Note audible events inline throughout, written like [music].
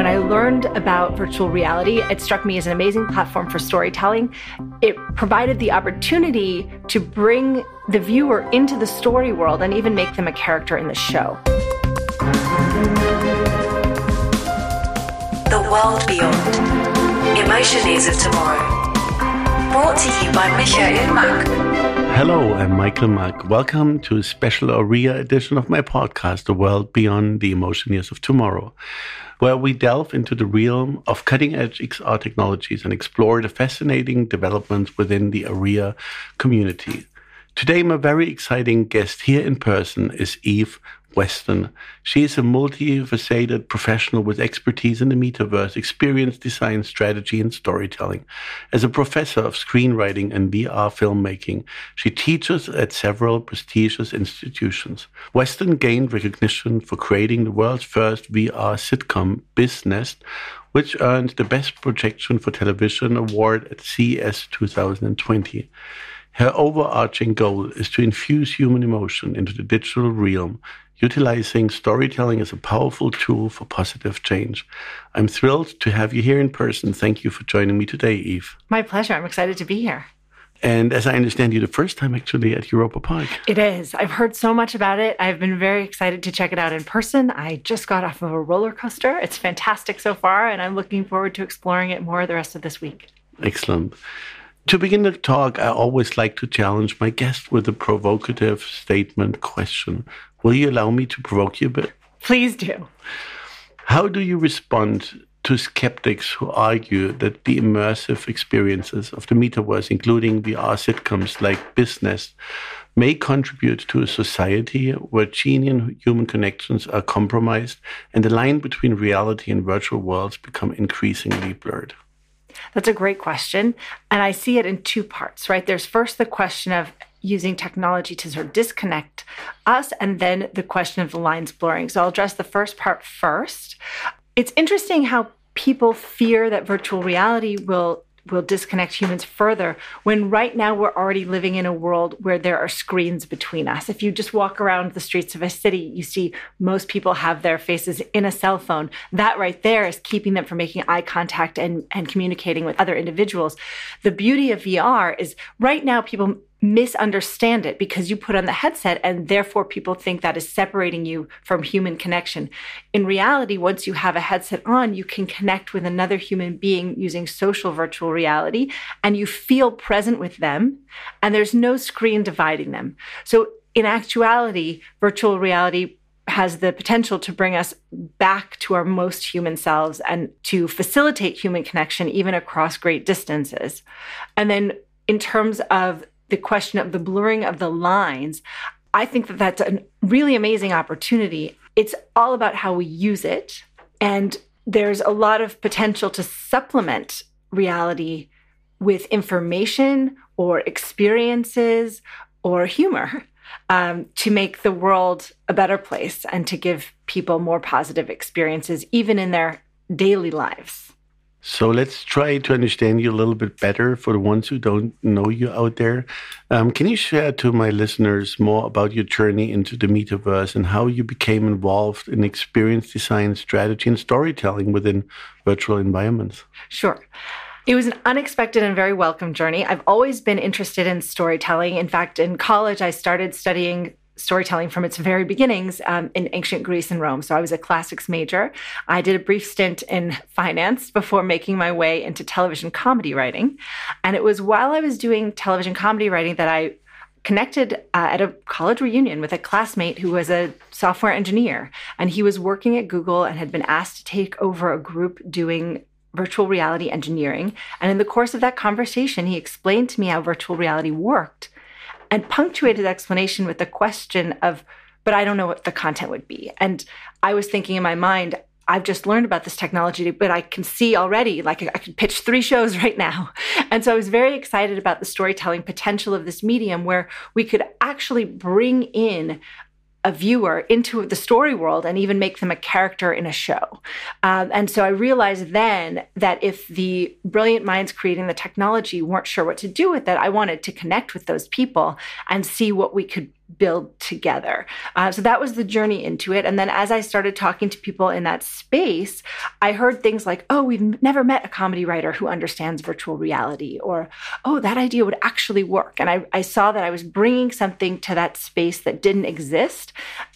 When I learned about virtual reality, it struck me as an amazing platform for storytelling. It provided the opportunity to bring the viewer into the story world and even make them a character in the show. The World Beyond. Emotioneers of Tomorrow. Brought to you by Michael Mack. Hello, I'm Michael Mack. Welcome to a special ARIA edition of my podcast, The World Beyond the Emotioneers of Tomorrow where we delve into the realm of cutting edge XR technologies and explore the fascinating developments within the ARIA community. Today, my very exciting guest here in person is Eve Weston. She is a multifaceted professional with expertise in the metaverse, experience, design, strategy, and storytelling. As a professor of screenwriting and VR filmmaking, she teaches at several prestigious institutions. Weston gained recognition for creating the world's first VR sitcom, Biznest, which earned the Best Projection for Television award at CES 2020. Her overarching goal is to infuse human emotion into the digital realm utilizing storytelling as a powerful tool for positive change. I'm thrilled to have you here in person. Thank you for joining me today, Eve. My pleasure. I'm excited to be here. And as I understand you, the first time actually at Europa Park. It is. I've heard so much about it. I've been very excited to check it out in person. I just got off of a roller coaster. It's fantastic so far, and I'm looking forward to exploring it more the rest of this week. Excellent. To begin the talk, I always like to challenge my guest with a provocative statement question. Will you allow me to provoke you a bit? Please do. How do you respond to skeptics who argue that the immersive experiences of the metaverse, including VR sitcoms like BizNest, may contribute to a society where genuine human connections are compromised and the line between reality and virtual worlds become increasingly blurred? That's a great question. And I see it in two parts, right? There's first the question of using technology to sort of disconnect us, and then the question of the lines blurring. So I'll address the first part first. It's interesting how people fear that virtual reality will will disconnect humans further when right now we're already living in a world where there are screens between us. If you just walk around the streets of a city, you see most people have their faces in a cell phone. That right there is keeping them from making eye contact and, and communicating with other individuals. The beauty of VR is right now people misunderstand it because you put on the headset and therefore people think that is separating you from human connection. In reality, once you have a headset on, you can connect with another human being using social virtual reality and you feel present with them and there's no screen dividing them. So in actuality, virtual reality has the potential to bring us back to our most human selves and to facilitate human connection even across great distances. And then in terms of the question of the blurring of the lines, I think that that's a really amazing opportunity. It's all about how we use it. And there's a lot of potential to supplement reality with information or experiences or humor um, to make the world a better place and to give people more positive experiences, even in their daily lives. So let's try to understand you a little bit better for the ones who don't know you out there. Um, can you share to my listeners more about your journey into the metaverse and how you became involved in experience design, strategy, and storytelling within virtual environments? Sure. It was an unexpected and very welcome journey. I've always been interested in storytelling. In fact, in college, I started studying storytelling from its very beginnings um, in ancient Greece and Rome. So I was a classics major. I did a brief stint in finance before making my way into television comedy writing. And it was while I was doing television comedy writing that I connected uh, at a college reunion with a classmate who was a software engineer. And he was working at Google and had been asked to take over a group doing virtual reality engineering. And in the course of that conversation, he explained to me how virtual reality worked and punctuated explanation with the question of, but I don't know what the content would be. And I was thinking in my mind, I've just learned about this technology, but I can see already, like I could pitch three shows [laughs] right now. And so I was very excited about the storytelling potential of this medium where we could actually bring in a viewer into the story world and even make them a character in a show. Um, and so I realized then that if the brilliant minds creating the technology weren't sure what to do with it, I wanted to connect with those people and see what we could build together. Uh, so that was the journey into it. And then as I started talking to people in that space, I heard things like, oh, we've never met a comedy writer who understands virtual reality, or oh, that idea would actually work. And I, I saw that I was bringing something to that space that didn't exist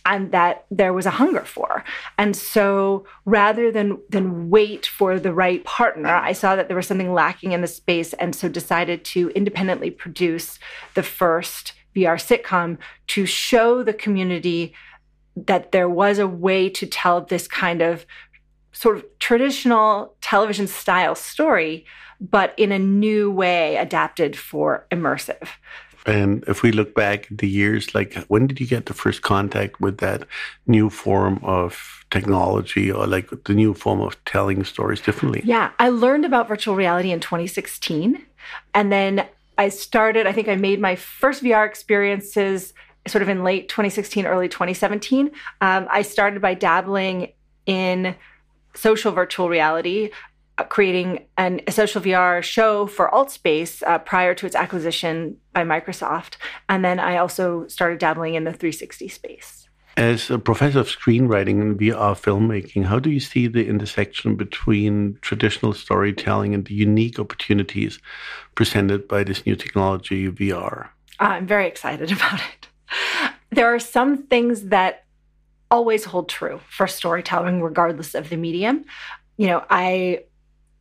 and that there was a hunger for. And so rather than, than wait for the right partner, I saw that there was something lacking in the space. And so decided to independently produce the first VR sitcom to show the community that there was a way to tell this kind of sort of traditional television style story, but in a new way adapted for immersive. And if we look back the years, like when did you get the first contact with that new form of technology or like the new form of telling stories differently? Yeah, I learned about virtual reality in 2016. And then I started, I think I made my first VR experiences sort of in late 2016, early 2017. Um, I started by dabbling in social virtual reality, uh, creating an, a social VR show for AltSpace uh, prior to its acquisition by Microsoft. And then I also started dabbling in the 360 space. As a professor of screenwriting and VR filmmaking, how do you see the intersection between traditional storytelling and the unique opportunities presented by this new technology, VR? I'm very excited [laughs] about it. There are some things that always hold true for storytelling, regardless of the medium. You know, I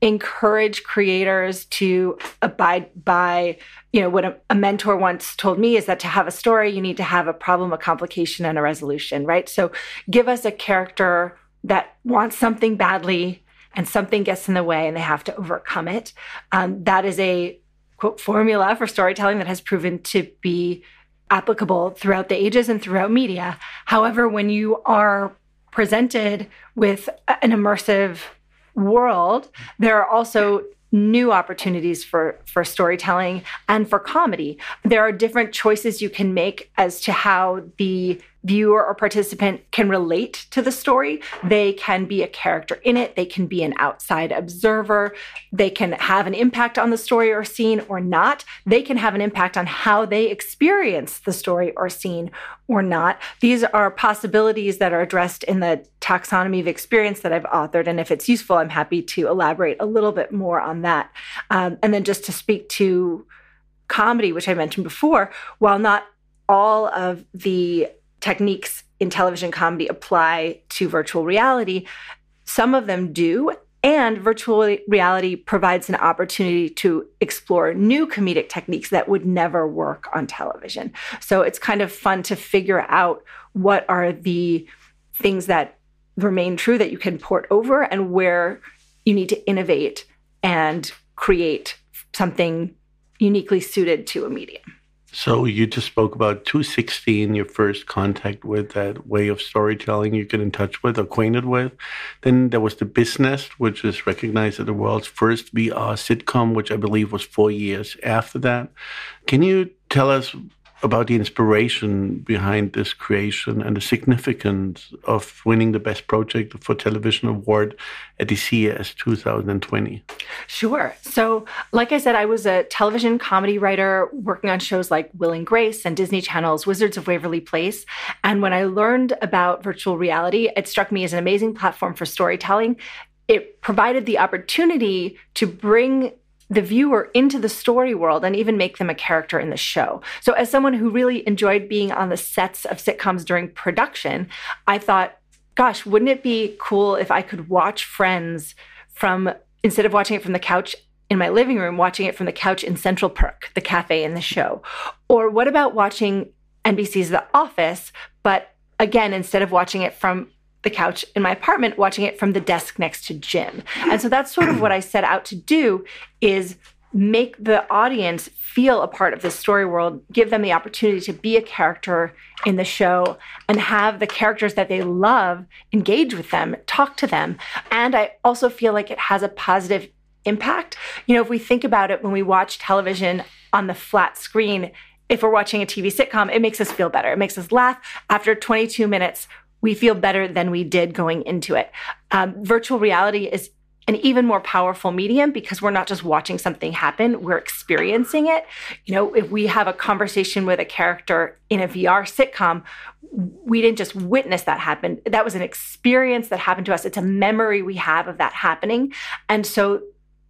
encourage creators to abide by you know what a, a, mentor once told me is that to have a story you need to have a problem a complication and a resolution right? So give us a character that wants something badly and something gets in the way and they have to overcome it. Um, that is a quote formula for storytelling that has proven to be applicable throughout the ages and throughout media. However when you are presented with an immersive world, there are also new opportunities for for storytelling and for comedy. There are different choices you can make as to how the viewer or participant can relate to the story. They can be a character in it, they can be an outside observer, they can have an impact on the story or scene or not. They can have an impact on how they experience the story or scene or not. These are possibilities that are addressed in the taxonomy of experience that I've authored. And if it's useful, I'm happy to elaborate a little bit more on that. Um, and then just to speak to comedy, which I mentioned before, while not all of the techniques in television comedy apply to virtual reality. Some of them do. And virtual reality provides an opportunity to explore new comedic techniques that would never work on television. So it's kind of fun to figure out what are the things that remain true that you can port over and where you need to innovate and create something uniquely suited to a medium. So you just spoke about 216, your first contact with that way of storytelling you get in touch with, acquainted with. Then there was the BizNest, which is recognized as the world's first VR sitcom, which I believe was four years after that. Can you tell us about the inspiration behind this creation and the significance of winning the Best Project for Television Award at the CES 2020? Sure. So, like I said, I was a television comedy writer working on shows like Will and Grace and Disney Channel's Wizards of Waverly Place. And when I learned about virtual reality, it struck me as an amazing platform for storytelling. It provided the opportunity to bring the viewer into the story world and even make them a character in the show. So, as someone who really enjoyed being on the sets of sitcoms during production, I thought, gosh, wouldn't it be cool if I could watch Friends from instead of watching it from the couch in my living room, watching it from the couch in Central Perk, the cafe in the show? Or what about watching NBC's The Office, but again, instead of watching it from the couch in my apartment watching it from the desk next to Jim. And so that's sort of what I set out to do is make the audience feel a part of this story world, give them the opportunity to be a character in the show and have the characters that they love engage with them, talk to them. And I also feel like it has a positive impact. You know, if we think about it when we watch television on the flat screen, if we're watching a TV sitcom, it makes us feel better. It makes us laugh. After 22 minutes, we feel better than we did going into it. Um, virtual reality is an even more powerful medium because we're not just watching something happen, we're experiencing it. You know, if we have a conversation with a character in a VR sitcom, we didn't just witness that happen. That was an experience that happened to us. It's a memory we have of that happening. And so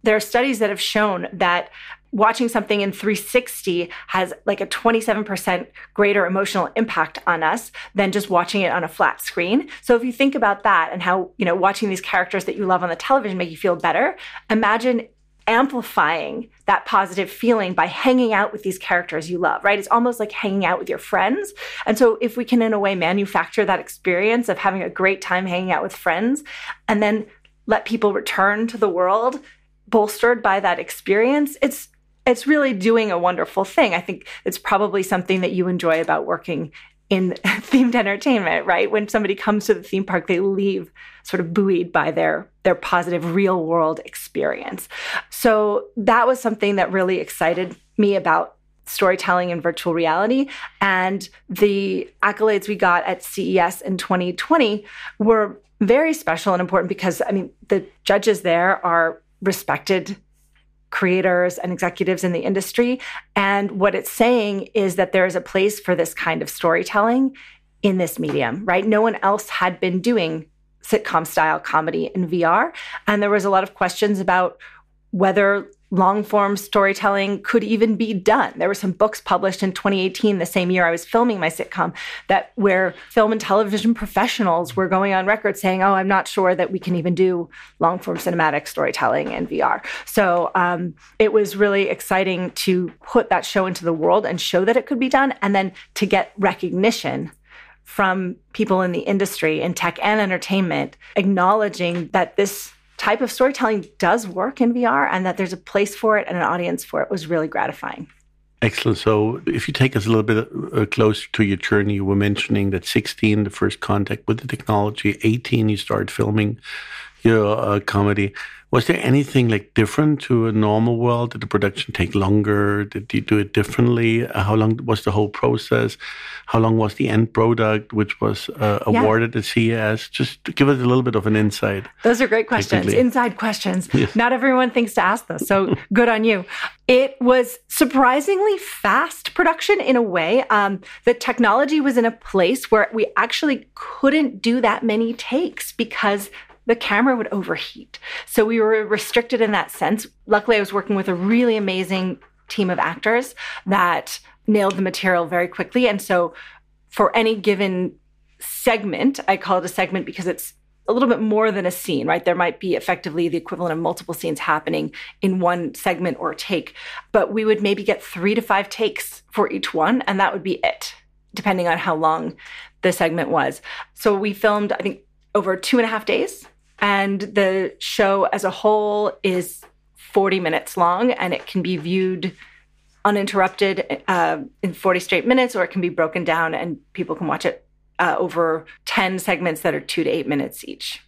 there are studies that have shown that watching something in 360 has like a 27% greater emotional impact on us than just watching it on a flat screen. So if you think about that and how, you know, watching these characters that you love on the television make you feel better, imagine amplifying that positive feeling by hanging out with these characters you love, right? It's almost like hanging out with your friends. And so if we can in a way manufacture that experience of having a great time hanging out with friends and then let people return to the world bolstered by that experience, it's it's really doing a wonderful thing. I think it's probably something that you enjoy about working in [laughs] themed entertainment, right? When somebody comes to the theme park, they leave sort of buoyed by their their positive real world experience. So that was something that really excited me about storytelling and virtual reality. And the accolades we got at CES in 2020 were very special and important because I mean the judges there are respected creators and executives in the industry. And what it's saying is that there is a place for this kind of storytelling in this medium, right? No one else had been doing sitcom style comedy in VR. And there was a lot of questions about whether long form storytelling could even be done. There were some books published in 2018, the same year I was filming my sitcom, that where film and television professionals were going on record saying, "Oh, I'm not sure that we can even do long form cinematic storytelling in VR." So um, it was really exciting to put that show into the world and show that it could be done, and then to get recognition from people in the industry in tech and entertainment acknowledging that this type of storytelling does work in VR and that there's a place for it and an audience for it was really gratifying. Excellent. So, if you take us a little bit uh, closer to your journey, you were mentioning that 16, the first contact with the technology, 18, you started filming your uh, comedy. Was there anything like different to a normal world? Did the production take longer? Did you do it differently? How long was the whole process? How long was the end product, which was uh, awarded yeah. at CES? Just give us a little bit of an insight. Those are great questions, inside questions. Yes. Not everyone thinks to ask those, so [laughs] good on you. It was surprisingly fast production in a way. Um, the technology was in a place where we actually couldn't do that many takes because the camera would overheat. So we were restricted in that sense. Luckily, I was working with a really amazing team of actors that nailed the material very quickly. And so for any given segment, I call it a segment because it's a little bit more than a scene, right? There might be effectively the equivalent of multiple scenes happening in one segment or take, but we would maybe get three to five takes for each one, and that would be it, depending on how long the segment was. So we filmed, I think, over two and a half days and the show as a whole is 40 minutes long and it can be viewed uninterrupted uh, in 40 straight minutes or it can be broken down and people can watch it uh, over 10 segments that are two to eight minutes each.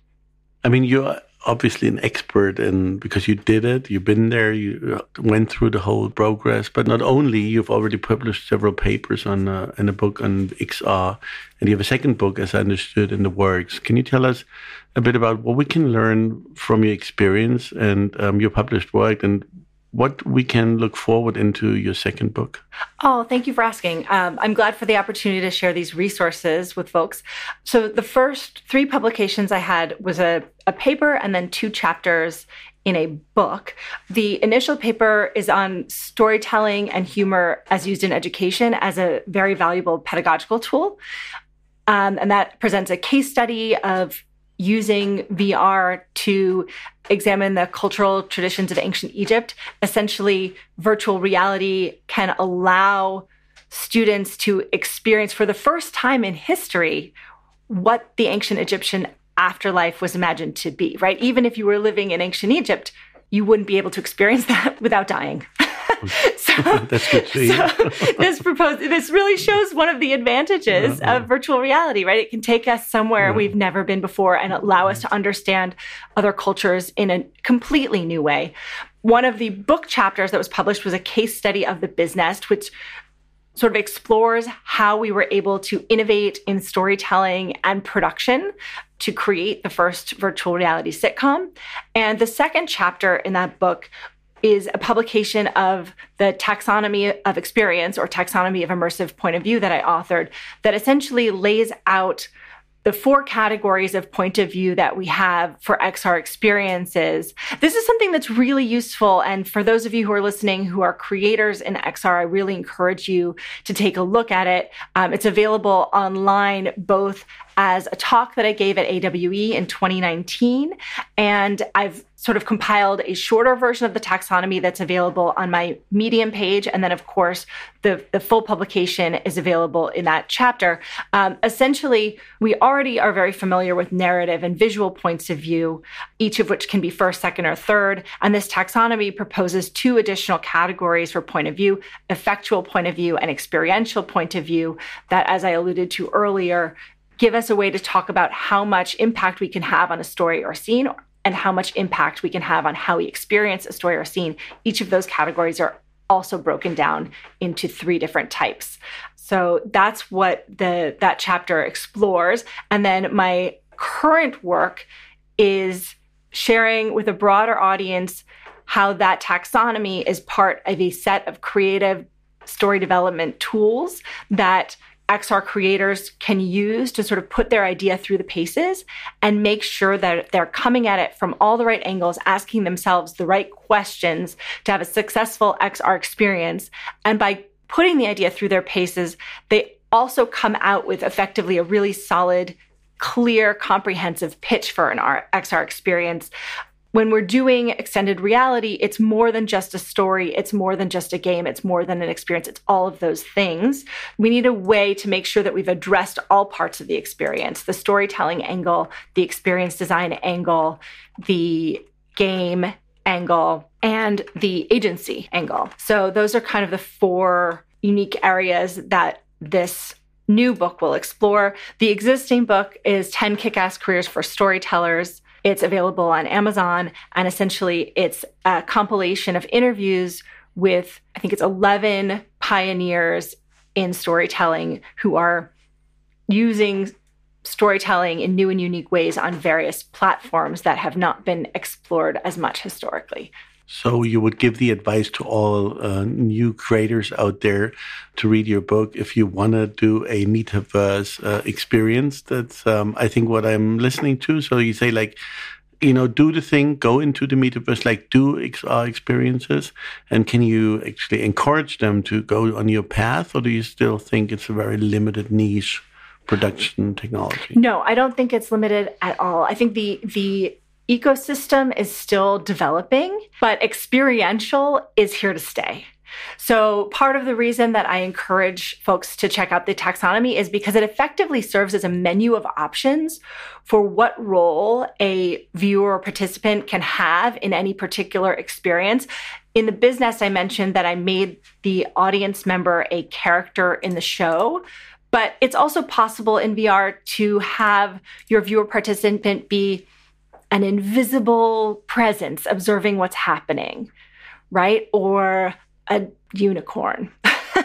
I mean, you're obviously an expert in because you did it, you've been there, you uh, went through the whole progress. But not only you've already published several papers on uh, in a book on XR, and you have a second book, as I understood, in the works. Can you tell us a bit about what we can learn from your experience and um, your published work, and what we can look forward into your second book. Oh, thank you for asking. Um, I'm glad for the opportunity to share these resources with folks. So the first three publications I had was a, a paper and then two chapters in a book. The initial paper is on storytelling and humor as used in education as a very valuable pedagogical tool. Um, and that presents a case study of using VR to examine the cultural traditions of ancient Egypt. Essentially, virtual reality can allow students to experience for the first time in history what the ancient Egyptian afterlife was imagined to be, right? Even if you were living in ancient Egypt, you wouldn't be able to experience [laughs] that without dying. [laughs] so, [laughs] That's good to so [laughs] this proposed this really shows one of the advantages uh-huh. of virtual reality, right? It can take us somewhere we've never been before and allow us to understand other cultures in a completely new way. One of the book chapters that was published was a case study of the BizNest, which sort of explores how we were able to innovate in storytelling and production to create the first virtual reality sitcom. And the second chapter in that book is a publication of the taxonomy of experience or taxonomy of immersive point of view that I authored that essentially lays out the four categories of point of view that we have for XR experiences. This is something that's really useful. And for those of you who are listening who are creators in XR, I really encourage you to take a look at it. Um, it's available online both as a talk that I gave at AWE in 2019. And I've sort of compiled a shorter version of the taxonomy that's available on my Medium page. And then, of course, the, the full publication is available in that chapter. Um, essentially, we already are very familiar with narrative and visual points of view, each of which can be first, second, or third. And this taxonomy proposes two additional categories for point of view effectual point of view and experiential point of view that, as I alluded to earlier, give us a way to talk about how much impact we can have on a story or scene and how much impact we can have on how we experience a story or scene. Each of those categories are also broken down into three different types. So that's what the that chapter explores and then my current work is sharing with a broader audience how that taxonomy is part of a set of creative story development tools that XR creators can use to sort of put their idea through the paces and make sure that they're coming at it from all the right angles, asking themselves the right questions to have a successful XR experience. And by putting the idea through their paces, they also come out with effectively a really solid clear, comprehensive pitch for an XR experience when we're doing extended reality, it's more than just a story. It's more than just a game. It's more than an experience. It's all of those things. We need a way to make sure that we've addressed all parts of the experience the storytelling angle, the experience design angle, the game angle, and the agency angle. So, those are kind of the four unique areas that this new book will explore. The existing book is 10 Kick Ass Careers for Storytellers. It's available on Amazon, and essentially, it's a compilation of interviews with, I think it's 11 pioneers in storytelling who are using storytelling in new and unique ways on various platforms that have not been explored as much historically. So you would give the advice to all uh, new creators out there to read your book if you want to do a metaverse uh, experience. That's um, I think what I'm listening to. So you say like, you know, do the thing, go into the metaverse, like do XR experiences, and can you actually encourage them to go on your path, or do you still think it's a very limited niche? production technology no i don't think it's limited at all i think the the ecosystem is still developing, but experiential is here to stay. So, part of the reason that I encourage folks to check out the taxonomy is because it effectively serves as a menu of options for what role a viewer or participant can have in any particular experience. In the BizNest, I mentioned that I made the audience member a character in the show. But it's also possible in VR to have your viewer participant be an invisible presence observing what's happening, right? Or a unicorn,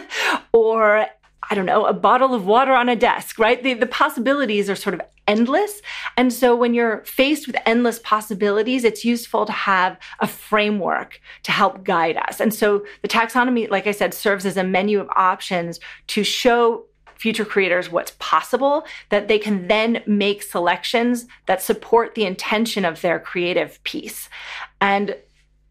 [laughs] or I don't know, a bottle of water on a desk, right? The, the possibilities are sort of endless. And so when you're faced with endless possibilities, it's useful to have a framework to help guide us. And so the taxonomy, like I said, serves as a menu of options to show future creators what's possible, that they can then make selections that support the intention of their creative piece. And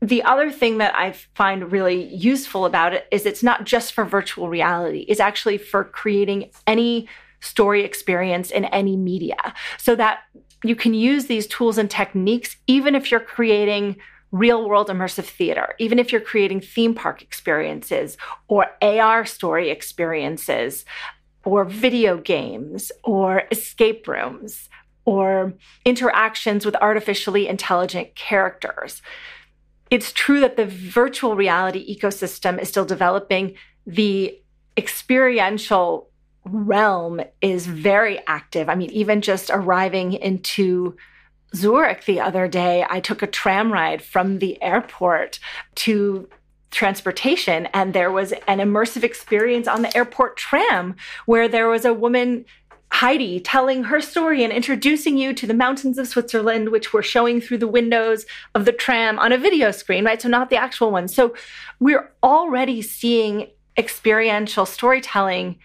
the other thing that I find really useful about it is it's not just for virtual reality, it's actually for creating any story experience in any media so that you can use these tools and techniques even if you're creating real world immersive theater, even if you're creating theme park experiences or AR story experiences, or video games or escape rooms or interactions with artificially intelligent characters. It's true that the virtual reality ecosystem is still developing. The experiential realm is very active. I mean, even just arriving into Zurich the other day, I took a tram ride from the airport to transportation and there was an immersive experience on the airport tram where there was a woman Heidi telling her story and introducing you to the mountains of Switzerland, which were showing through the windows of the tram on a video screen, right? So, not the actual one. So, we're already seeing experiential storytelling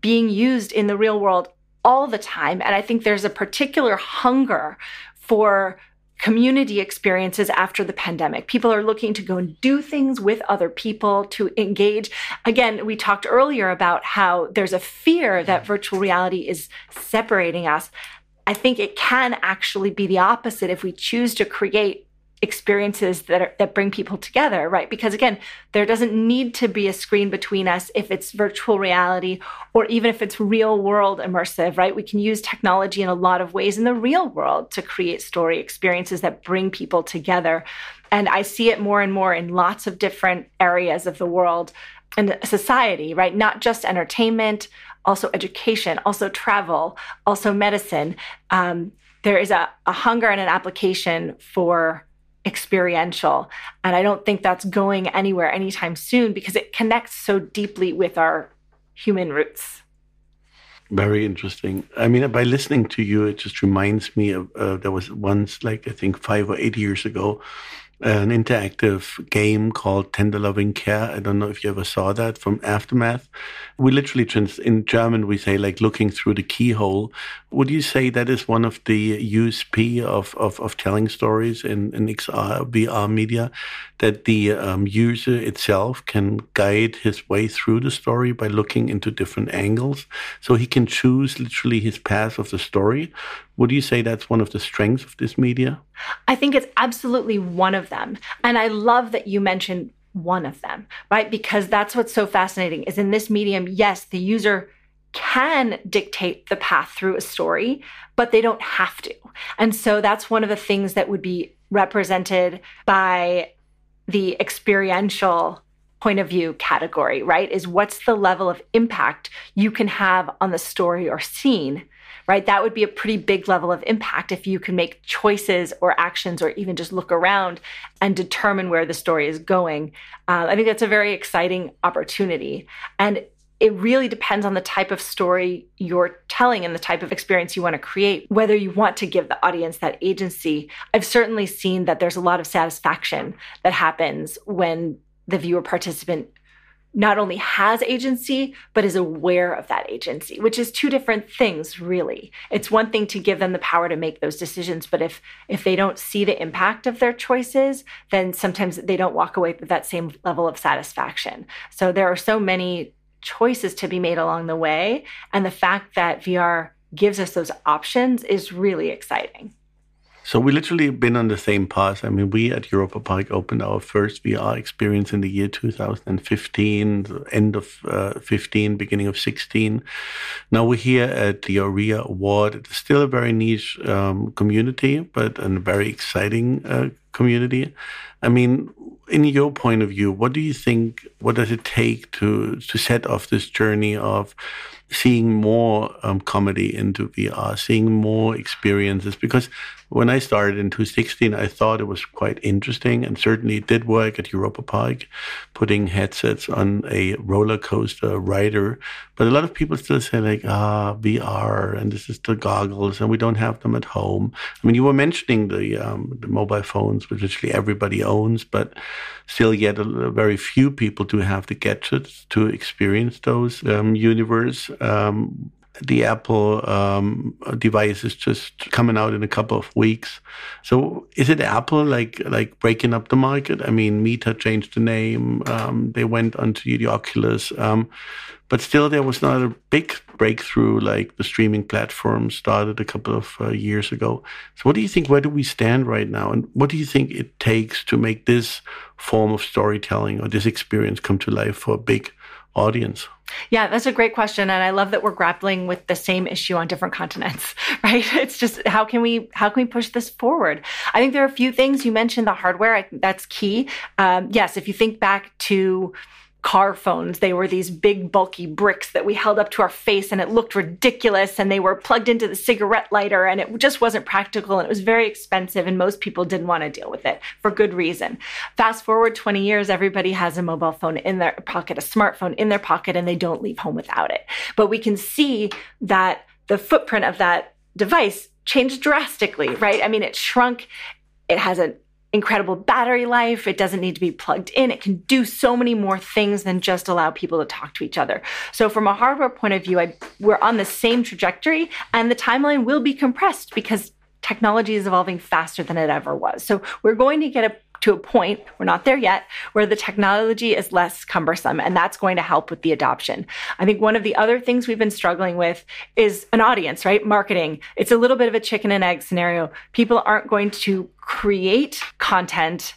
being used in the real world all the time. And I think there's a particular hunger for community experiences after the pandemic. People are looking to go and do things with other people to engage. Again, we talked earlier about how there's a fear that virtual reality is separating us. I think it can actually be the opposite if we choose to create experiences that are, that bring people together right? Because again there doesn't need to be a screen between us if it's virtual reality or even if it's real world immersive right? We can use technology in a lot of ways in the real world to create story experiences that bring people together. And i see it more and more in lots of different areas of the world and society right? Not just entertainment also education also travel also medicine. Um, there is a, a hunger and an application for experiential. And I don't think that's going anywhere anytime soon because it connects so deeply with our human roots. Very interesting. I mean, by listening to you, it just reminds me of uh, there was once, like I think five or eight years ago, an interactive game called Tender Loving Care. I don't know if you ever saw that from Aftermath. We literally, trans- in German, we say like looking through the keyhole. Would you say that is one of the USP of, of, of telling stories in, in XR, VR media? That the um, user itself can guide his way through the story by looking into different angles. So he can choose literally his path of the story would you say that's one of the strengths of this media? I think it's absolutely one of them. And I love that you mentioned one of them, right? Because that's what's so fascinating is in this medium, yes, the user can dictate the path through a story, but they don't have to. And so that's one of the things that would be represented by the experiential point of view category, right? Is what's the level of impact you can have on the story or scene right? That would be a pretty big level of impact if you can make choices or actions or even just look around and determine where the story is going. Uh, I think that's a very exciting opportunity. And it really depends on the type of story you're telling and the type of experience you want to create, whether you want to give the audience that agency. I've certainly seen that there's a lot of satisfaction that happens when the viewer participant not only has agency, but is aware of that agency, which is two different things, really. It's one thing to give them the power to make those decisions, but if if they don't see the impact of their choices, then sometimes they don't walk away with that same level of satisfaction. So there are so many choices to be made along the way. And the fact that VR gives us those options is really exciting. So we literally been on the same path. I mean, we at Europa Park opened our first VR experience in the year 2015, end of uh, 15, beginning of 16. Now we're here at the ARIA Award. It's still a very niche um, community, but a very exciting uh, community. I mean, in your point of view, what do you think? What does it take to to set off this journey of seeing more um, comedy into VR, seeing more experiences. Because when I started in 2016, I thought it was quite interesting and certainly it did work at Europa Park, putting headsets on a roller coaster rider. But a lot of people still say, like, ah, VR, and this is the goggles, and we don't have them at home. I mean, you were mentioning the, um, the mobile phones, which literally everybody owns, but still, yet a, a very few people do have the gadgets to experience those um, universe um, the Apple um, device is just coming out in a couple of weeks. So is it Apple like like breaking up the market? I mean, Meta changed the name. Um, they went onto the Oculus, um, but still there was not a big breakthrough like the streaming platform started a couple of uh, years ago. So what do you think? Where do we stand right now? And what do you think it takes to make this form of storytelling or this experience come to life for a big audience? Yeah, that's a great question and I love that we're grappling with the same issue on different continents, [laughs] right? It's just how can we how can we push this forward? I think there are a few things you mentioned the hardware, I that's key. Um, yes, if you think back to car phones. They were these big, bulky bricks that we held up to our face and it looked ridiculous. And they were plugged into the cigarette lighter and it just wasn't practical and it was very expensive. And most people didn't want to deal with it for good reason. Fast forward 20 years, everybody has a mobile phone in their pocket, a smartphone in their pocket, and they don't leave home without it. But we can see that the footprint of that device changed drastically, right? I mean, it shrunk. It has an incredible battery life. It doesn't need to be plugged in. It can do so many more things than just allow people to talk to each other. So, from a hardware point of view, I, we're on the same trajectory, and the timeline will be compressed because technology is evolving faster than it ever was. So, we're going to get a to a point, we're not there yet, where the technology is less cumbersome, and that's going to help with the adoption. I think one of the other things we've been struggling with is an audience, right? Marketing. It's a little bit of a chicken and egg scenario. People aren't going to create content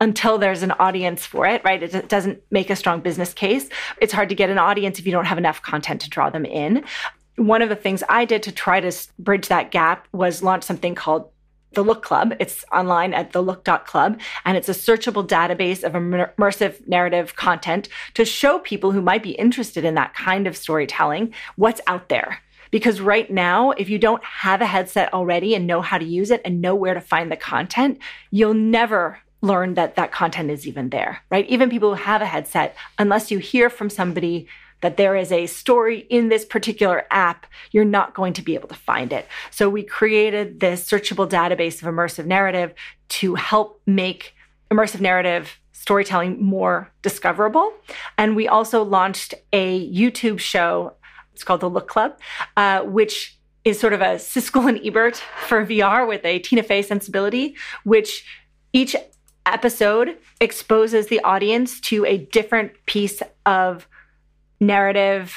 until there's an audience for it, right? It doesn't make a strong business case. It's hard to get an audience if you don't have enough content to draw them in. One of the things I did to try to bridge that gap was launch something called the Look Club. It's online at thelook.club, and it's a searchable database of immersive narrative content to show people who might be interested in that kind of storytelling what's out there. Because right now, if you don't have a headset already and know how to use it and know where to find the content, you'll never learn that that content is even there, right? Even people who have a headset, unless you hear from somebody that there is a story in this particular app, you're not going to be able to find it. So we created this searchable database of immersive narrative to help make immersive narrative storytelling more discoverable. And we also launched a YouTube show. It's called The Look Club, uh, which is sort of a Siskel and Ebert for VR with a Tina Fey sensibility, which each episode exposes the audience to a different piece of narrative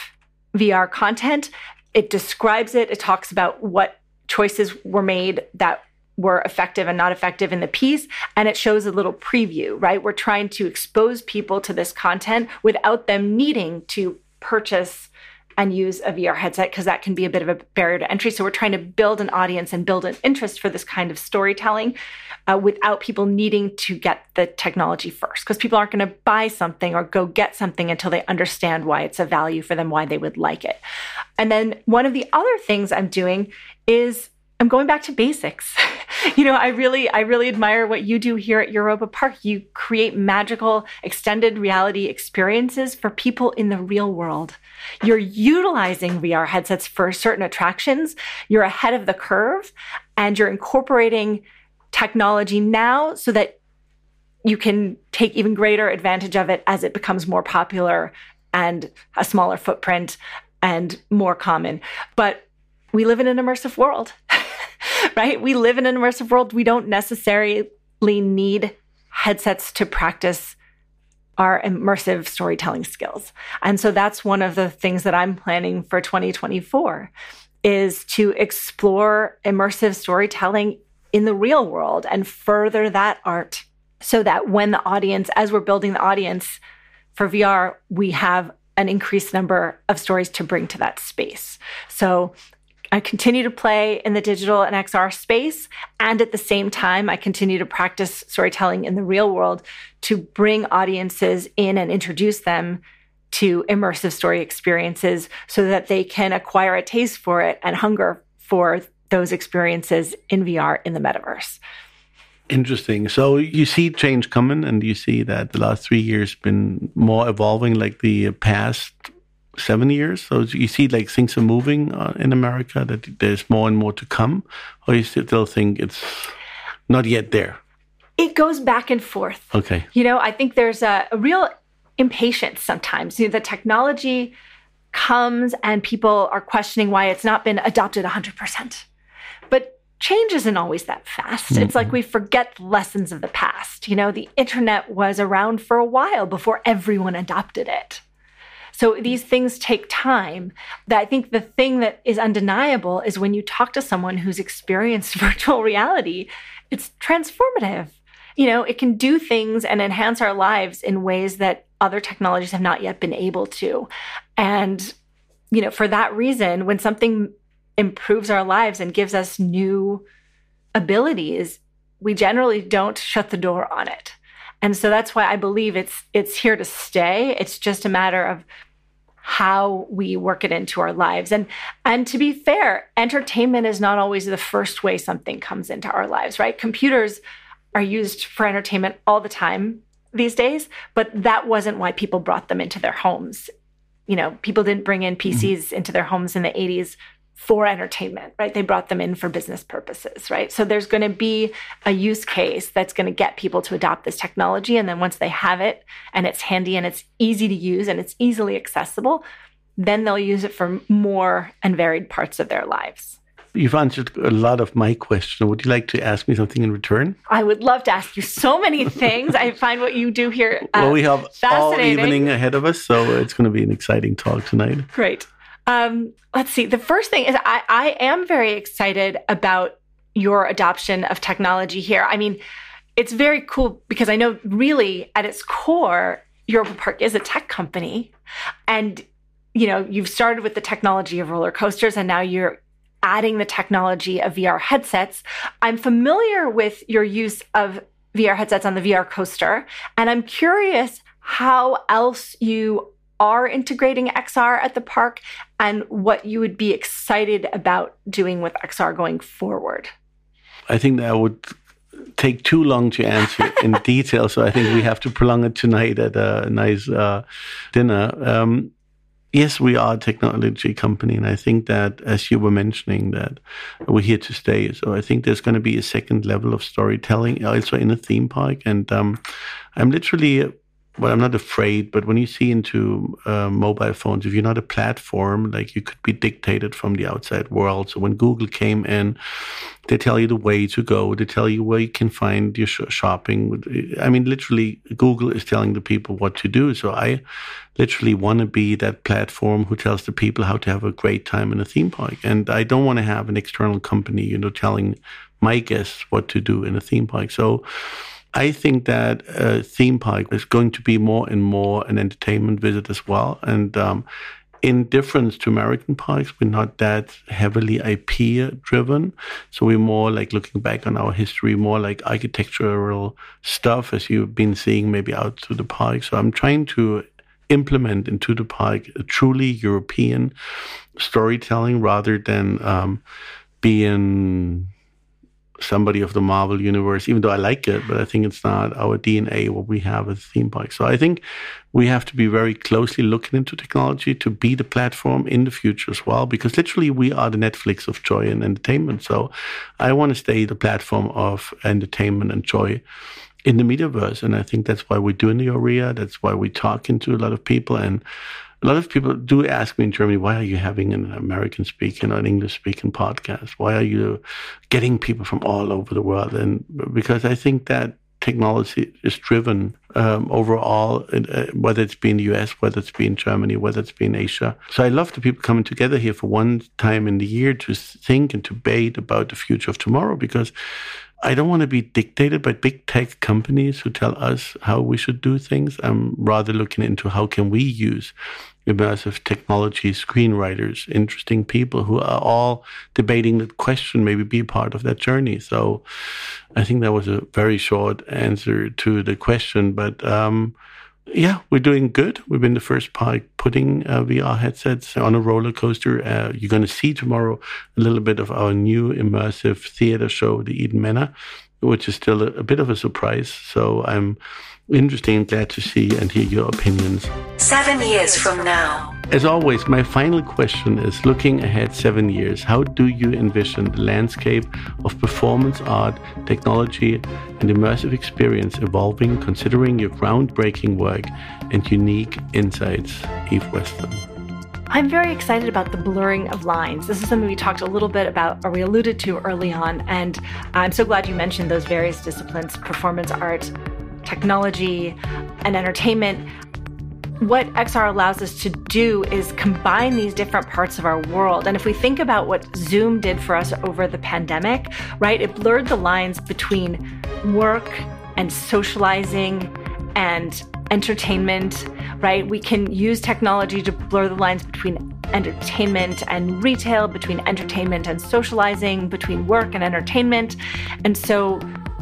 VR content. It describes it, it talks about what choices were made that were effective and not effective in the piece. And it shows a little preview, right? We're trying to expose people to this content without them needing to purchase and use a VR headset because that can be a bit of a barrier to entry. So we're trying to build an audience and build an interest for this kind of storytelling uh, without people needing to get the technology first because people aren't going to buy something or go get something until they understand why it's a value for them, why they would like it. And then one of the other things I'm doing is I'm going back to basics. [laughs] you know, I really, I really admire what you do here at Europa Park. You create magical extended reality experiences for people in the real world. You're utilizing VR headsets for certain attractions. You're ahead of the curve and you're incorporating technology now so that you can take even greater advantage of it as it becomes more popular and a smaller footprint and more common. But we live in an immersive world. [laughs] right? We live in an immersive world. We don't necessarily need headsets to practice our immersive storytelling skills. And so that's one of the things that I'm planning for 2024 is to explore immersive storytelling in the real world and further that art so that when the audience as we're building the audience for VR, we have an increased number of stories to bring to that space. So I continue to play in the digital and XR space. And at the same time, I continue to practice storytelling in the real world to bring audiences in and introduce them to immersive story experiences so that they can acquire a taste for it and hunger for those experiences in VR in the metaverse. Interesting. So you see change coming, and you see that the last three years been more evolving, like the past seven years. So you see, like things are moving uh, in America. That there's more and more to come, or you still think it's not yet there. It goes back and forth. Okay. You know, I think there's a, a real impatience sometimes. You know, the technology comes and people are questioning why it's not been adopted 100%. But change isn't always that fast. Mm-hmm. It's like we forget lessons of the past. You know, the internet was around for a while before everyone adopted it. So these things take time. That I think the thing that is undeniable is when you talk to someone who's experienced [laughs] virtual reality, it's transformative. You know, it can do things and enhance our lives in ways that other technologies have not yet been able to. And, you know, for that reason, when something improves our lives and gives us new abilities, we generally don't shut the door on it. And so that's why I believe it's it's here to stay. It's just a matter of how we work it into our lives. And and to be fair, entertainment is not always the first way something comes into our lives, right? Computers are used for entertainment all the time these days, but that wasn't why people brought them into their homes. You know, people didn't bring in PCs mm-hmm. into their homes in the 80s for entertainment, right? They brought them in for business purposes, right? So there's going to be a use case that's going to get people to adopt this technology. And then once they have it and it's handy and it's easy to use and it's easily accessible, then they'll use it for more and varied parts of their lives. You've answered a lot of my questions. Would you like to ask me something in return? I would love to ask you so many [laughs] things. I find what you do here. Uh, well, we have all evening ahead of us, so it's going to be an exciting talk tonight. Great. Um, let's see. The first thing is I, I am very excited about your adoption of technology here. I mean, it's very cool because I know really at its core, Europa Park is a tech company. And, you know, you've started with the technology of roller coasters and now you're adding the technology of VR headsets. I'm familiar with your use of VR headsets on the VR coaster. And I'm curious how else you are integrating XR at the park and what you would be excited about doing with XR going forward? I think that would take too long to answer in [laughs] detail, so I think we have to prolong it tonight at a nice uh, dinner. Um, yes, we are a technology company, and I think that, as you were mentioning, that we're here to stay. So I think there's going to be a second level of storytelling also in a theme park, and um, I'm literally well, I'm not afraid, but when you see into uh, mobile phones, if you're not a platform, like you could be dictated from the outside world. So when Google came in, they tell you the way to go. They tell you where you can find your sh- shopping. I mean, literally, Google is telling the people what to do. So I literally want to be that platform who tells the people how to have a great time in a theme park. And I don't want to have an external company, you know, telling my guests what to do in a theme park. So I think that a theme park is going to be more and more an entertainment visit as well. And um, in difference to American parks, we're not that heavily IP driven. So we're more like looking back on our history, more like architectural stuff, as you've been seeing maybe out to the park. So I'm trying to implement into the park a truly European storytelling rather than um, being somebody of the Marvel universe, even though I like it, but I think it's not our DNA, what we have as a theme park. So I think we have to be very closely looking into technology to be the platform in the future as well, because literally we are the Netflix of joy and entertainment. So I want to stay the platform of entertainment and joy in the metaverse. And I think that's why we're doing the ARIA. That's why we're talking to a lot of people. And a lot of people do ask me in Germany, why are you having an American speaking or an English speaking podcast? Why are you getting people from all over the world? And because I think that technology is driven um, overall, uh, whether it's been the US, whether it's been Germany, whether it's been Asia. So I love the people coming together here for one time in the year to think and debate about the future of tomorrow because I don't want to be dictated by big tech companies who tell us how we should do things. I'm rather looking into how can we use immersive technology screenwriters, interesting people who are all debating the question, maybe be part of that journey. So I think that was a very short answer to the question, but um, yeah, we're doing good. We've been the first park putting uh, VR headsets on a roller coaster. Uh, you're going to see tomorrow a little bit of our new immersive theater show, the Eden Manor, which is still a, bit of a surprise. So I'm interesting and glad to see and hear your opinions. Seven years from now. As always, my final question is looking ahead seven years, how do you envision the landscape of performance art, technology, and immersive experience evolving considering your groundbreaking work and unique insights, Eve Weston? I'm very excited about the blurring of lines. This is something we talked a little bit about, or we alluded to early on, and I'm so glad you mentioned those various disciplines performance art, technology, and entertainment, what XR allows us to do is combine these different parts of our world. And if we think about what Zoom did for us over the pandemic, right, it blurred the lines between work and socializing and entertainment, right? We can use technology to blur the lines between entertainment and retail, between entertainment and socializing, between work and entertainment. And so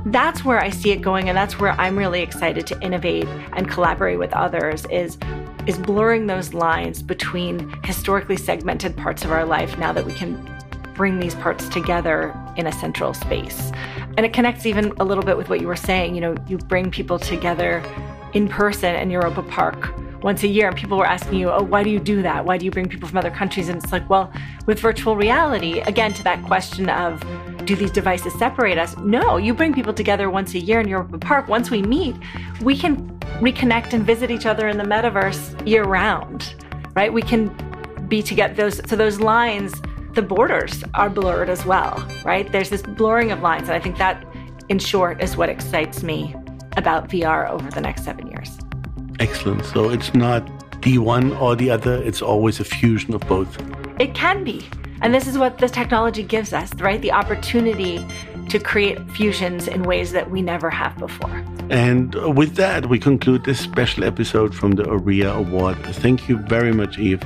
that's where I see it going, and that's where I'm really excited to innovate and collaborate with others. Is is blurring those lines between historically segmented parts of our life now that we can bring these parts together in a central space. And it connects even a little bit with what you were saying. You know, you bring people together in person in Europa Park once a year, and people were asking you, Oh, why do you do that? Why do you bring people from other countries? And it's like, well, with virtual reality, again, to that question of do these devices separate us? No, you bring people together once a year in Europa Park. Once we meet, we can reconnect and visit each other in the metaverse year round, right? We can be together. Those so those lines, the borders are blurred as well, right? There's this blurring of lines, and I think that, in short, is what excites me about VR over the next seven years. Excellent. So it's not the one or the other; it's always a fusion of both. It can be. And this is what this technology gives us, right? The opportunity to create fusions in ways that we never have before. And with that, we conclude this special episode from the ARIA Award. Thank you very much, Eve,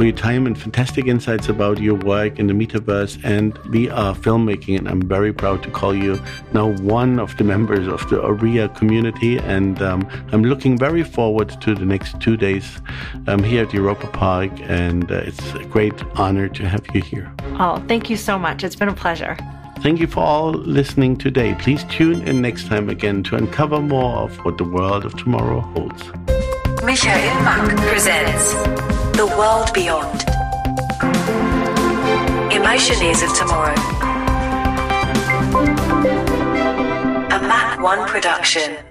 for your time and fantastic insights about your work in the metaverse and VR filmmaking. And I'm very proud to call you now one of the members of the ARIA community. And um, I'm looking very forward to the next two days um, here at Europa Park. And uh, it's a great honor to have you here. Oh, thank you so much. It's been a pleasure. Thank you for all listening today. Please tune in next time again to uncover more of what the world of tomorrow holds. Michael Mack presents The World Beyond. Emotion of Tomorrow. A MACK 1 production.